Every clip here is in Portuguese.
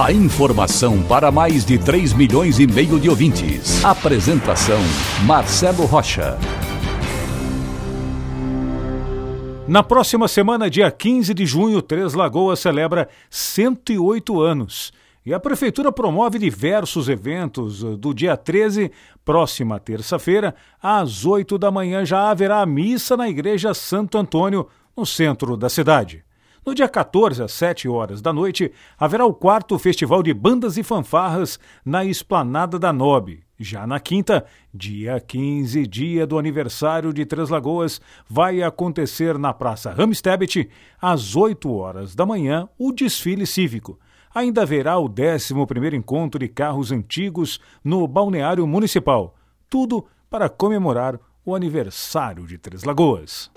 A informação para mais de 3 milhões e meio de ouvintes. Apresentação Marcelo Rocha. Na próxima semana, dia 15 de junho, Três Lagoas celebra 108 anos. E a Prefeitura promove diversos eventos. Do dia 13, próxima terça-feira, às 8 da manhã, já haverá missa na Igreja Santo Antônio, no centro da cidade. No dia 14, às 7 horas da noite, haverá o quarto Festival de Bandas e Fanfarras na Esplanada da Nobe. Já na quinta, dia 15, dia do aniversário de Três Lagoas, vai acontecer na Praça Ramstebet, às 8 horas da manhã, o desfile cívico ainda haverá o 11 encontro de carros antigos no balneário municipal. Tudo para comemorar o aniversário de Três Lagoas.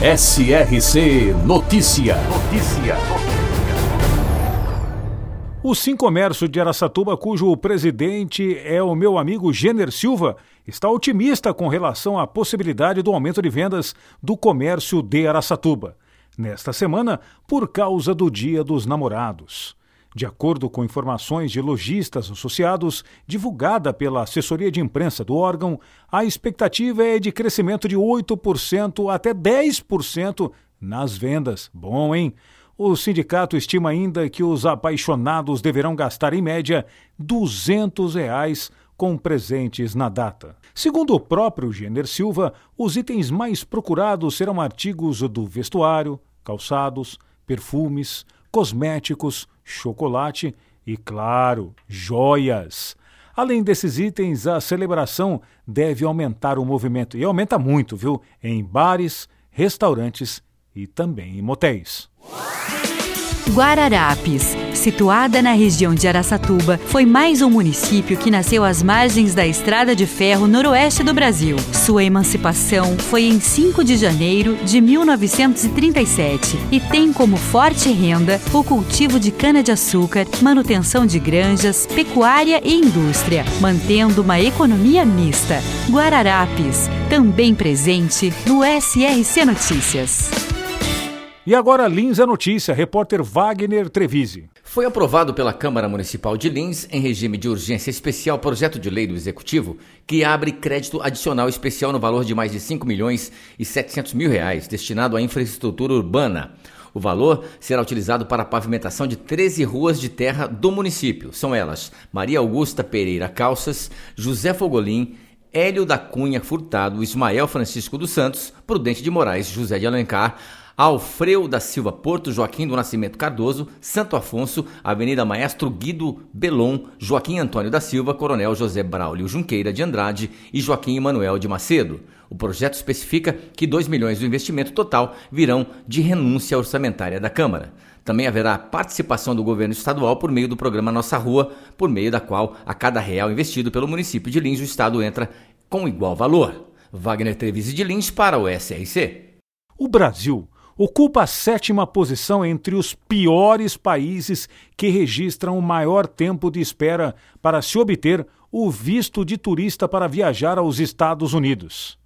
SRC Notícia. Notícia. O Sim Comércio de Aracatuba, cujo presidente é o meu amigo Jenner Silva, está otimista com relação à possibilidade do aumento de vendas do comércio de Aracatuba. Nesta semana, por causa do Dia dos Namorados. De acordo com informações de lojistas associados, divulgada pela assessoria de imprensa do órgão, a expectativa é de crescimento de 8% até 10% nas vendas. Bom, hein? O sindicato estima ainda que os apaixonados deverão gastar, em média, 200 reais com presentes na data. Segundo o próprio Jenner Silva, os itens mais procurados serão artigos do vestuário, calçados, perfumes, cosméticos, chocolate e, claro, joias. Além desses itens, a celebração deve aumentar o movimento, e aumenta muito, viu? Em bares, restaurantes e também em motéis. Guararapes, situada na região de Araçatuba, foi mais um município que nasceu às margens da Estrada de Ferro noroeste do Brasil. Sua emancipação foi em 5 de janeiro de 1937 e tem como forte renda o cultivo de cana-de-açúcar, manutenção de granjas, pecuária e indústria, mantendo uma economia mista. Guararapes, também presente no SRC Notícias. E agora Lins é notícia, repórter Wagner Trevise. Foi aprovado pela Câmara Municipal de Lins, em regime de urgência especial, projeto de lei do Executivo que abre crédito adicional especial no valor de mais de 5 milhões e 700 mil reais, destinado à infraestrutura urbana. O valor será utilizado para a pavimentação de 13 ruas de terra do município. São elas Maria Augusta Pereira Calças, José Fogolim, Hélio da Cunha Furtado, Ismael Francisco dos Santos, Prudente de Moraes, José de Alencar, Alfreu da Silva Porto, Joaquim do Nascimento Cardoso, Santo Afonso, Avenida Maestro Guido Belon, Joaquim Antônio da Silva, Coronel José Braulio Junqueira de Andrade e Joaquim Emanuel de Macedo. O projeto especifica que 2 milhões do investimento total virão de renúncia orçamentária da Câmara. Também haverá participação do governo estadual por meio do programa Nossa Rua, por meio da qual a cada real investido pelo município de Lins o Estado entra com igual valor. Wagner Trevisi de Lins para o SRC. O Brasil ocupa a sétima posição entre os piores países que registram o maior tempo de espera para se obter o visto de turista para viajar aos Estados Unidos.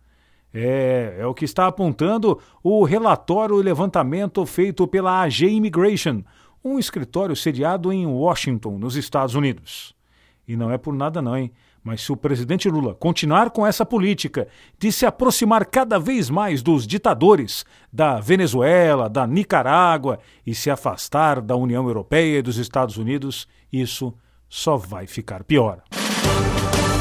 É, é o que está apontando o relatório e levantamento feito pela AG Immigration, um escritório sediado em Washington, nos Estados Unidos. E não é por nada não, hein? Mas se o presidente Lula continuar com essa política de se aproximar cada vez mais dos ditadores da Venezuela, da Nicarágua e se afastar da União Europeia e dos Estados Unidos, isso só vai ficar pior.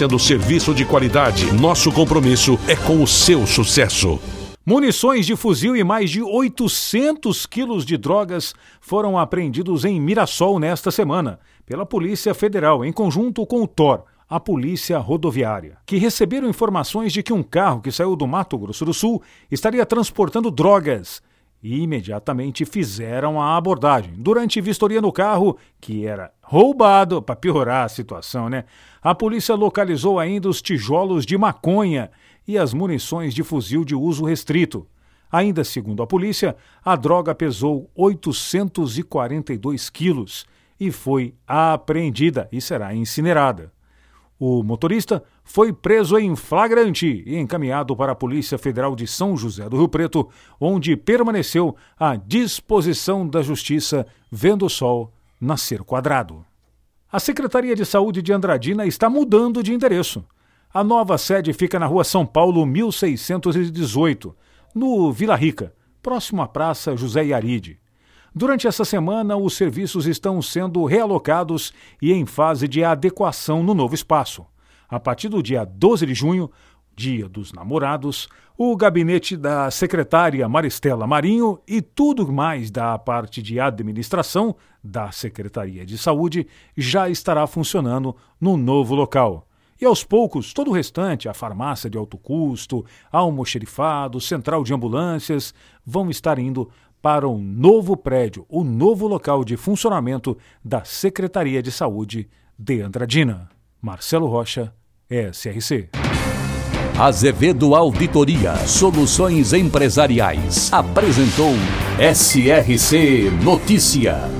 oferecendo serviço de qualidade. Nosso compromisso é com o seu sucesso. Munições de fuzil e mais de 800 quilos de drogas foram apreendidos em Mirassol nesta semana pela Polícia Federal, em conjunto com o TOR, a Polícia Rodoviária, que receberam informações de que um carro que saiu do Mato Grosso do Sul estaria transportando drogas e imediatamente fizeram a abordagem. Durante vistoria no carro, que era roubado, para piorar a situação, né? A polícia localizou ainda os tijolos de maconha e as munições de fuzil de uso restrito. Ainda segundo a polícia, a droga pesou 842 quilos e foi apreendida e será incinerada. O motorista foi preso em flagrante e encaminhado para a Polícia Federal de São José do Rio Preto, onde permaneceu à disposição da Justiça, vendo o sol nascer quadrado. A Secretaria de Saúde de Andradina está mudando de endereço. A nova sede fica na rua São Paulo, 1618, no Vila Rica, próximo à Praça José Iaride. Durante essa semana, os serviços estão sendo realocados e em fase de adequação no novo espaço. A partir do dia 12 de junho, Dia dos Namorados, o gabinete da secretária Maristela Marinho e tudo mais da parte de administração da Secretaria de Saúde já estará funcionando no novo local. E aos poucos, todo o restante, a farmácia de alto custo, almoxerifado, central de ambulâncias, vão estar indo para um novo prédio, o um novo local de funcionamento da Secretaria de Saúde de Andradina. Marcelo Rocha, SRC. Azevedo Auditoria Soluções Empresariais apresentou SRC Notícia.